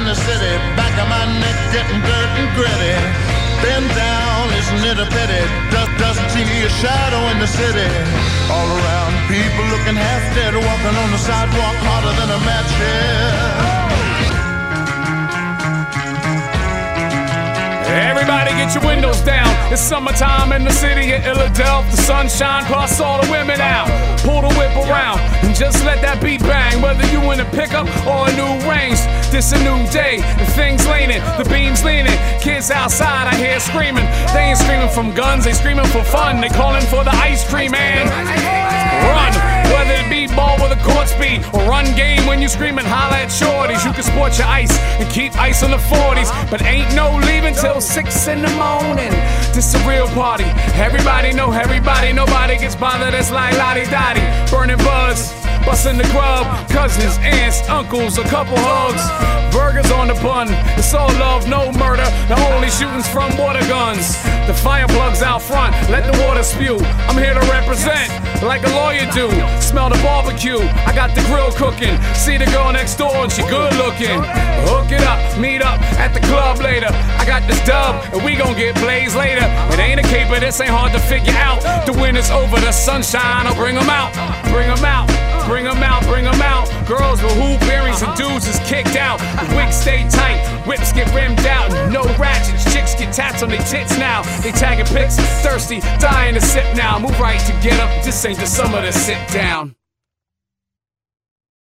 in the city, back of my neck getting dirt and gritty. Bend down, isn't it a pity? Does, doesn't see a shadow in the city. All around, people looking half dead, walking on the sidewalk harder than a match here. Everybody get your windows down. It's summertime in the city of Philadelphia. The sunshine plus all the women out. Pull the whip around and just let that beat bang. Whether you in a pickup or a new range, this a new day. The things leaning, the beams leaning. Kids outside, I hear screaming. They ain't screaming from guns, they screaming for fun. They calling for the ice cream man. Run, whether it be ball with a court speed or run game when you screaming, holla at shorties. You can sport your ice and keep ice on the 40s, but ain't no leaving till six in the morning. This a real party. Everybody know everybody. Nobody gets bothered. It's like Lodi Dodi. Burning buzz. Busting the grub, cousins, aunts, uncles, a couple hugs. Burgers on the bun, it's all love, no murder. The only shootings from water guns. The fire plugs out front, let the water spew. I'm here to represent like a lawyer do. Smell the barbecue, I got the grill cooking. See the girl next door and she good looking. Hook it up, meet up at the club later. I got this dub and we gon' get blazed later. It caper, this ain't hard to figure out. The wind is over, the sunshine, I'll bring 'em out, bring 'em out. Bring 'em out, bring 'em out. Girls with hoop earrings and dudes is kicked out. The wigs stay tight, whips get rimmed out. No ratchets, chicks get tats on their tits now. They tagging pics, thirsty, dying to sip now. Move right to get up, this ain't the summer to sit down.